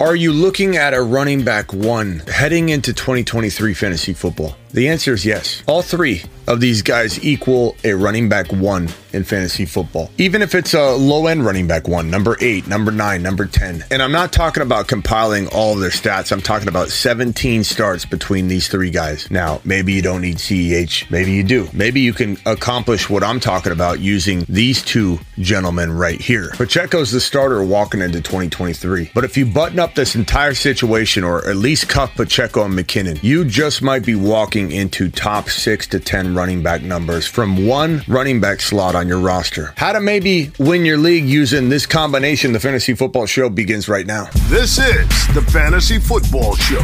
Are you looking at a running back one heading into 2023 fantasy football? The answer is yes. All three of these guys equal a running back one in fantasy football. Even if it's a low end running back one, number eight, number nine, number 10. And I'm not talking about compiling all of their stats. I'm talking about 17 starts between these three guys. Now, maybe you don't need CEH. Maybe you do. Maybe you can accomplish what I'm talking about using these two gentlemen right here. Pacheco's the starter walking into 2023. But if you button up this entire situation or at least cuff Pacheco and McKinnon, you just might be walking into top six to 10 running back numbers from one running back slot on your roster. How to maybe win your league using this combination, the Fantasy Football Show begins right now. This is the Fantasy Football Show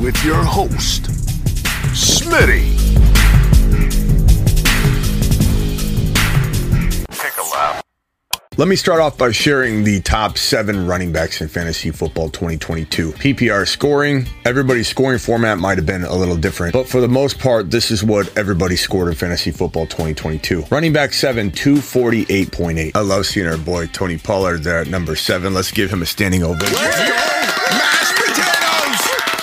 with your host, Smitty. Let me start off by sharing the top seven running backs in fantasy football 2022. PPR scoring, everybody's scoring format might have been a little different, but for the most part, this is what everybody scored in fantasy football 2022. Running back seven, 248.8. I love seeing our boy Tony Pollard there at number seven. Let's give him a standing ovation.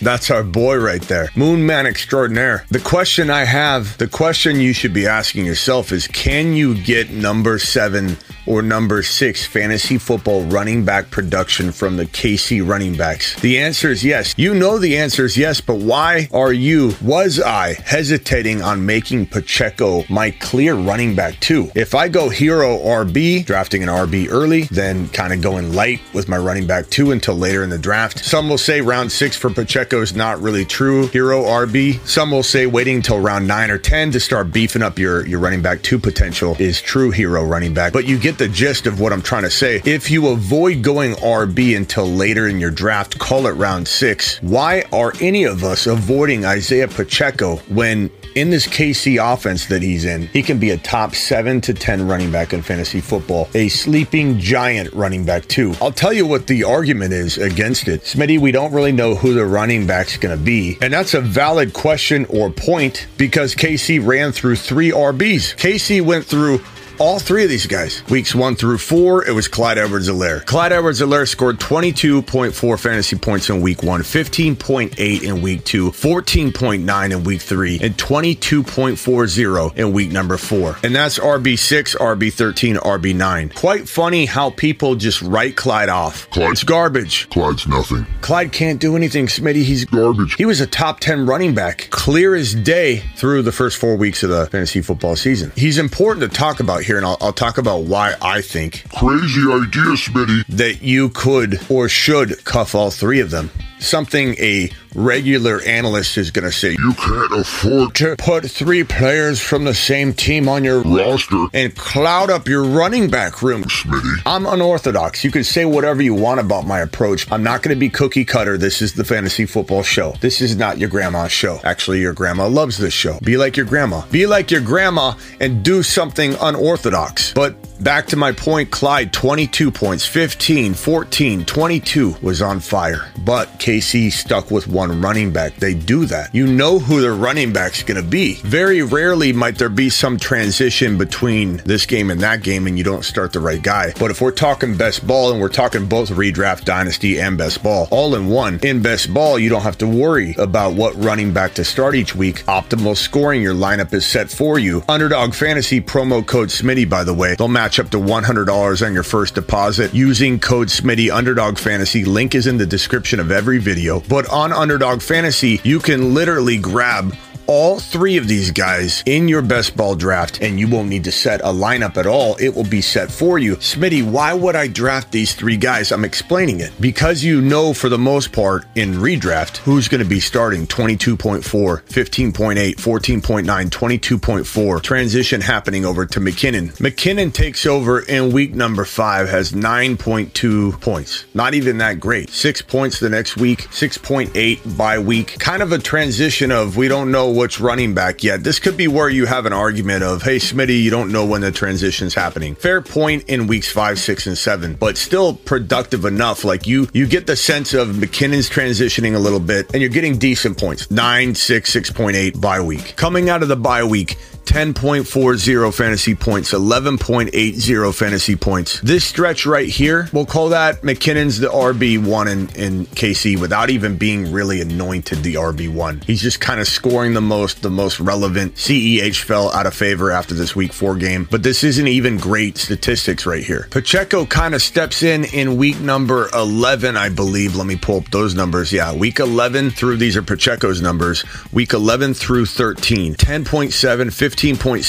That's our boy right there. Moon Man extraordinaire. The question I have, the question you should be asking yourself is can you get number seven or number six fantasy football running back production from the KC running backs? The answer is yes. You know the answer is yes, but why are you, was I, hesitating on making Pacheco my clear running back two? If I go hero RB, drafting an RB early, then kind of going light with my running back two until later in the draft. Some will say round six for Pacheco is not really true hero RB. Some will say waiting until round nine or 10 to start beefing up your, your running back two potential is true hero running back. But you get the gist of what I'm trying to say. If you avoid going RB until later in your draft, call it round six, why are any of us avoiding Isiah Pacheco when in this KC offense that he's in, he can be a top seven to 10 running back in fantasy football, a sleeping giant running back, too. I'll tell you what the argument is against it. Smitty, we don't really know who the running back's going to be. And that's a valid question or point because KC ran through three RBs. KC went through all three of these guys. Weeks one through four, it was Clyde Edwards-Helaire. Clyde Edwards-Helaire scored 22.4 fantasy points in week one, 15.8 in week two, 14.9 in week three, and 22.40 in week number four. And that's RB6, RB13, RB9. Quite funny how people just write Clyde off. Clyde's garbage. Clyde's nothing. Clyde can't do anything, Smitty. He's Garbage. he was a top 10 running back, clear as day through the first four weeks of the fantasy football season. He's important to talk about here, and I'll, I'll talk about why I think Crazy idea, Smitty. that you could or should cuff all three of them. Something a regular analyst is going to say. You can't afford To put three players from the same team on your roster, and cloud up your running back room. Smitty. I'm unorthodox. You can say whatever you want about my approach. I'm not going to be cookie cutter. This is the fantasy football show. This is not your grandma's show. Actually, your grandma loves this show. Be like your grandma. Be like your grandma and do something unorthodox. But back to my point, Clyde, 22 points, 15, 14, 22 was on fire. But KC stuck with one running back. They do that. You know who their running back's going to be. Very rarely might there be some transition between this game and that game and you don't start the right guy. But if we're talking best ball and we're talking both redraft dynasty and best ball all in one, in best ball, you don't have to worry about what running back to start each week. Optimal scoring, your lineup is set for you. Underdog Fantasy promo code Smitty, by the way, they'll match up to $100 on your first deposit using code Smitty Underdog Fantasy. Link is in the description of every video. But on Underdog Fantasy, you can literally grab all three of these guys in your best ball draft, and you won't need to set a lineup at all. It will be set for you. Smitty, why would I draft these three guys? I'm explaining it because you know for the most part in redraft who's going to be starting 22.4, 15.8, 14.9, 22.4. Transition happening over to McKinnon. McKinnon takes over in week number five, has 9.2 points. Not even that great. Six points the next week, 6.8 by week. Kind of a transition of we don't know which running back yet. This could be where you have an argument of, hey, Smitty, you don't know when the transition's happening. Fair point in weeks five, six, and seven, but still productive enough. Like you, you get the sense of McKinnon's transitioning a little bit, and you're getting decent points. Nine, six, 6.8 bye week. Coming out of the bye week, 10.40 fantasy points, 11.80 fantasy points. This stretch right here, we'll call that McKinnon's the RB1 in, in KC without even being really anointed the RB1. He's just kind of scoring the most, the most relevant. CEH fell out of favor after this week four game, but this isn't even great statistics right here. Pacheco kind of steps in in week number 11, I believe. Let me pull up those numbers. Yeah, week 11 through, these are Pacheco's numbers. Week 11 through 13, 10.7, 15. 15.6,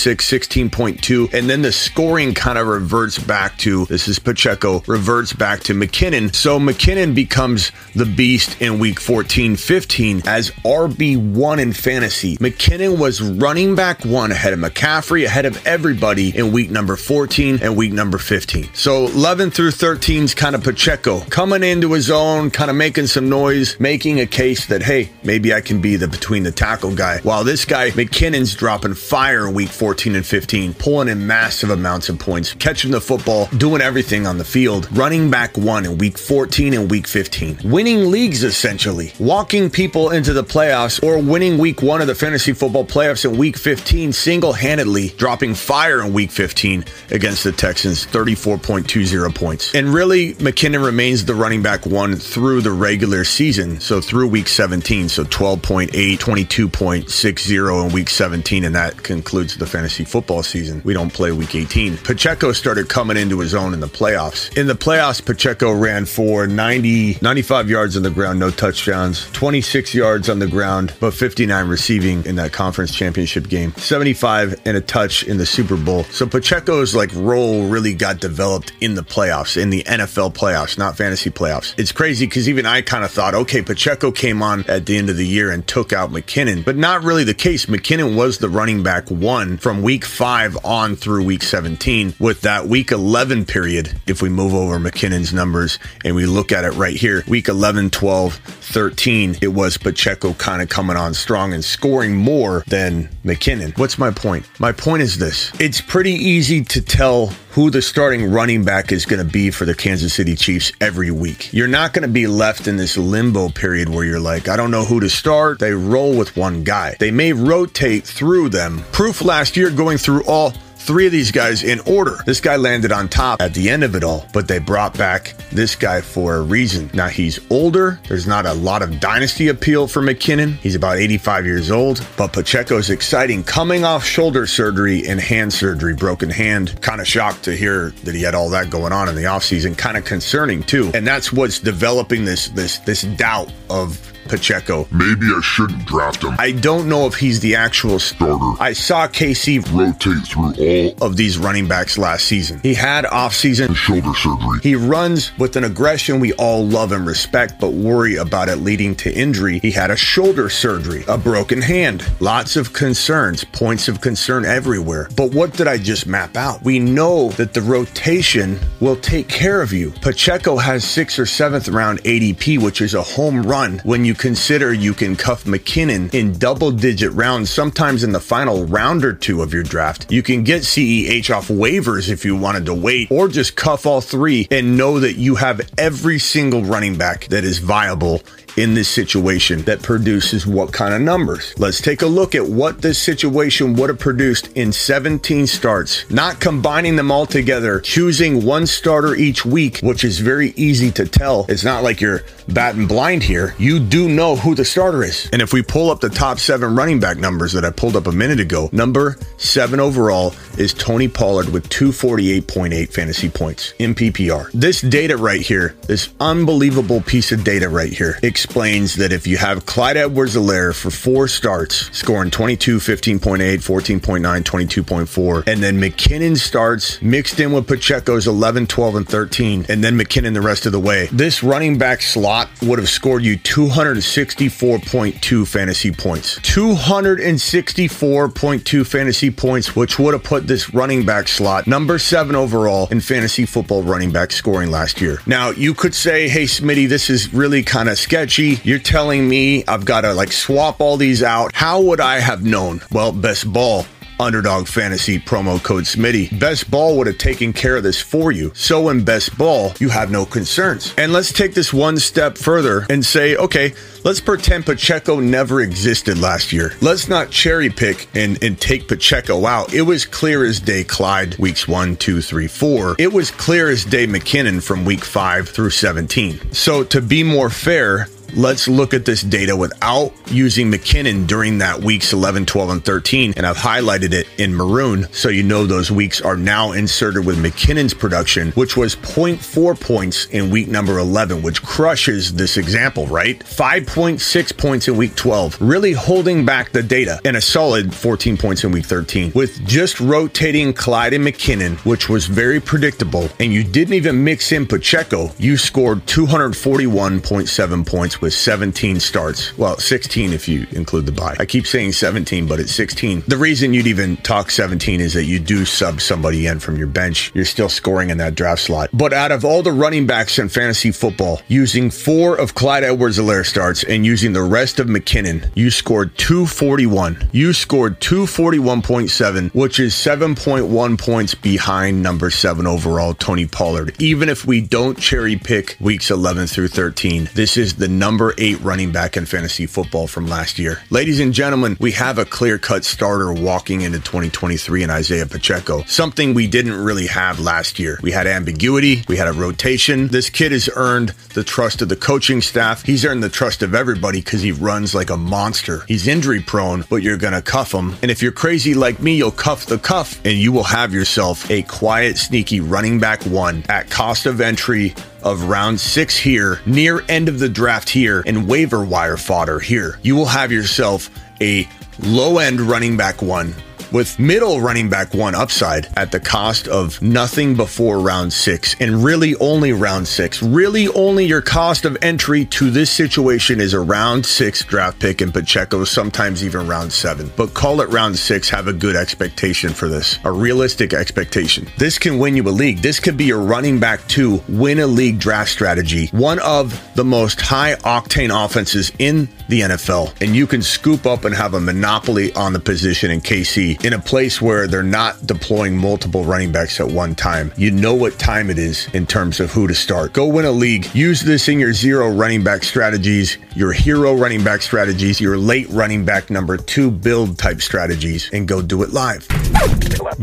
16.2, and then the scoring kind of reverts back to this is Pacheco, reverts back to McKinnon. So McKinnon becomes the beast in week 14, 15 as RB1 in fantasy. McKinnon was running back one ahead of McCaffrey, ahead of everybody in week number 14 and week number 15. So 11 through 13 is kind of Pacheco coming into his own, kind of making some noise, making a case that, hey, maybe I can be the between the tackle guy. While this guy, McKinnon's dropping fire in week 14 and 15, pulling in massive amounts of points, catching the football, doing everything on the field, running back one in week 14 and week 15, winning leagues essentially, walking people into the playoffs or winning week one of the fantasy football playoffs in week 15 single handedly, dropping fire in week 15 against the Texans, 34.20 points. And really, McKinnon remains the running back one through the regular season. So through week 17, so 12.8, 22.60 in week 17, and that concludes includes the fantasy football season. We don't play week 18. Pacheco started coming into his own in the playoffs. In the playoffs, Pacheco ran for 90, 95 yards on the ground, no touchdowns, 26 yards on the ground, but 59 receiving in that conference championship game, 75 and a touch in the Super Bowl. So Pacheco's like role really got developed in the playoffs, in the NFL playoffs, not fantasy playoffs. It's crazy because even I kind of thought, okay, Pacheco came on at the end of the year and took out McKinnon, but not really the case. McKinnon was the running back one from week five on through week 17 with that week 11 period. If we move over McKinnon's numbers and we look at it right here, week 11, 12, 13, it was Pacheco kind of coming on strong and scoring more than McKinnon. What's my point? My point is this it's pretty easy to tell who the starting running back is going to be for the Kansas City Chiefs every week. You're not going to be left in this limbo period where you're like, I don't know who to start. They roll with one guy. They may rotate through them. Proof last year going through all three of these guys in order. This guy landed on top at the end of it all, but they brought back this guy for a reason. Now he's older. There's not a lot of dynasty appeal for McKinnon. He's about 85 years old, but Pacheco's exciting. Coming off shoulder surgery and hand surgery, broken hand. Kind of shocked to hear that he had all that going on in the offseason. Kind of concerning too. And that's what's developing this this this doubt of Pacheco. Maybe I shouldn't draft him. I don't know if he's the actual starter. I saw KC rotate through all of these running backs last season. He had offseason shoulder surgery. He runs with an aggression we all love and respect, but worry about it leading to injury. He had a shoulder surgery, a broken hand, lots of concerns, points of concern everywhere. But what did I just map out? We know that the rotation will take care of you. Pacheco has sixth or seventh round ADP, which is a home run when you consider you can cuff McKinnon in double digit rounds, sometimes in the final round or two of your draft. You can get CEH off waivers if you wanted to wait, or just cuff all three and know that you have every single running back that is viable in this situation that produces what kind of numbers. Let's take a look at what this situation would have produced in 17 starts, not combining them all together, choosing one starter each week, which is very easy to tell. It's not like you're batting blind here. You do know who the starter is. And if we pull up the top seven running back numbers that I pulled up a minute ago, number seven overall is Tony Pollard with 248.8 fantasy points in PPR. This data right here, this unbelievable piece of data right here, explains that if you have Clyde Edwards-Helaire for four starts, scoring 22, 15.8, 14.9, 22.4, and then McKinnon starts mixed in with Pacheco's 11, 12, and 13, and then McKinnon the rest of the way, this running back slot would have scored you 264.2 fantasy points. 264.2 fantasy points, which would have put this running back slot number seven overall in fantasy football running back scoring last year. Now, you could say, hey, Smitty, this is really kind of sketchy. You're telling me I've got to like swap all these out. How would I have known? Well, best ball Underdog Fantasy promo code Smitty. Best Ball would have taken care of this for you. So in Best Ball, you have no concerns. And let's take this one step further and say, okay, let's pretend Pacheco never existed last year. Let's not cherry pick and, and take Pacheco out. It was clear as day Clyde weeks one, two, three, four. It was clear as day McKinnon from week five through 17. So to be more fair, let's look at this data without using McKinnon during that weeks 11, 12, and 13. And I've highlighted it in maroon so you know those weeks are now inserted with McKinnon's production, which was 0.4 points in week number 11, which crushes this example, right? 5.6 points in week 12, really holding back the data, and a solid 14 points in week 13. With just rotating Clyde and McKinnon, which was very predictable, and you didn't even mix in Pacheco, you scored 241.7 points with 17 starts. Well, 16 if you include the bye. I keep saying 17, but it's 16. The reason you'd even talk 17 is that you do sub somebody in from your bench. You're still scoring in that draft slot. But out of all the running backs in fantasy football, using four of Clyde Edwards-Helaire starts and using the rest of McKinnon, you scored 241. You scored 241.7, which is 7.1 points behind number seven overall, Tony Pollard. Even if we don't cherry pick weeks 11 through 13, this is the number number eight running back in fantasy football from last year. Ladies and gentlemen, we have a clear cut starter walking into 2023 in Isiah Pacheco, something we didn't really have last year. We had ambiguity, we had a rotation. This kid has earned the trust of the coaching staff. He's earned the trust of everybody because he runs like a monster. He's injury prone, but you're going to cuff him. And if you're crazy like me, you'll cuff the cuff and you will have yourself a quiet, sneaky running back one at cost of entry of round six here, near end of the draft here, and waiver wire fodder here. You will have yourself a low end running back one with middle running back one upside at the cost of nothing before round six and really only round six. Really only your cost of entry to this situation is a round six draft pick in Pacheco, sometimes even round seven. But call it round six, have a good expectation for this, a realistic expectation. This can win you a league. This could be your running back two win a league draft strategy, one of the most high octane offenses in the NFL. And you can scoop up and have a monopoly on the position in KC in a place where they're not deploying multiple running backs at one time. You know what time it is in terms of who to start. Go win a league. Use this in your zero running back strategies, your hero running back strategies, your late running back number two build type strategies, and go do it live.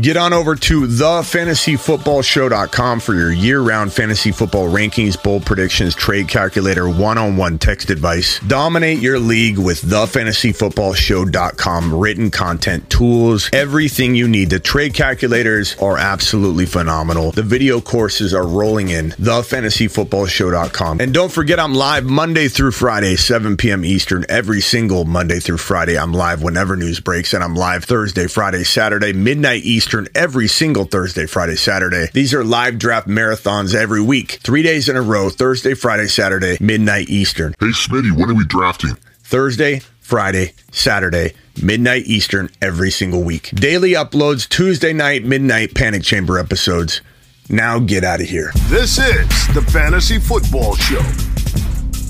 Get on over to thefantasyfootballshow.com for your year round fantasy football rankings, bold predictions, trade calculator, one on one text advice. Dominate your league with thefantasyfootballshow.com written content, tools, everything you need. The trade calculators are absolutely phenomenal. The video courses are rolling in. Thefantasyfootballshow.com. And don't forget, I'm live Monday through Friday, 7 p.m. Eastern, every single Monday through Friday. I'm live whenever news breaks, and I'm live Thursday, Friday, Saturday, midnight Eastern, every single Thursday, Friday, Saturday. These are live draft marathons every week, three days in a row, Thursday, Friday, Saturday, midnight Eastern. Hey, Smitty, when are we drafting? Thursday, Friday, Saturday, midnight Eastern every single week. Daily uploads, Tuesday night, midnight panic chamber episodes. Now get out of here. This is the Fantasy Football Show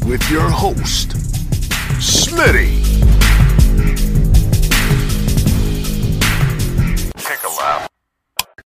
with your host, Smitty.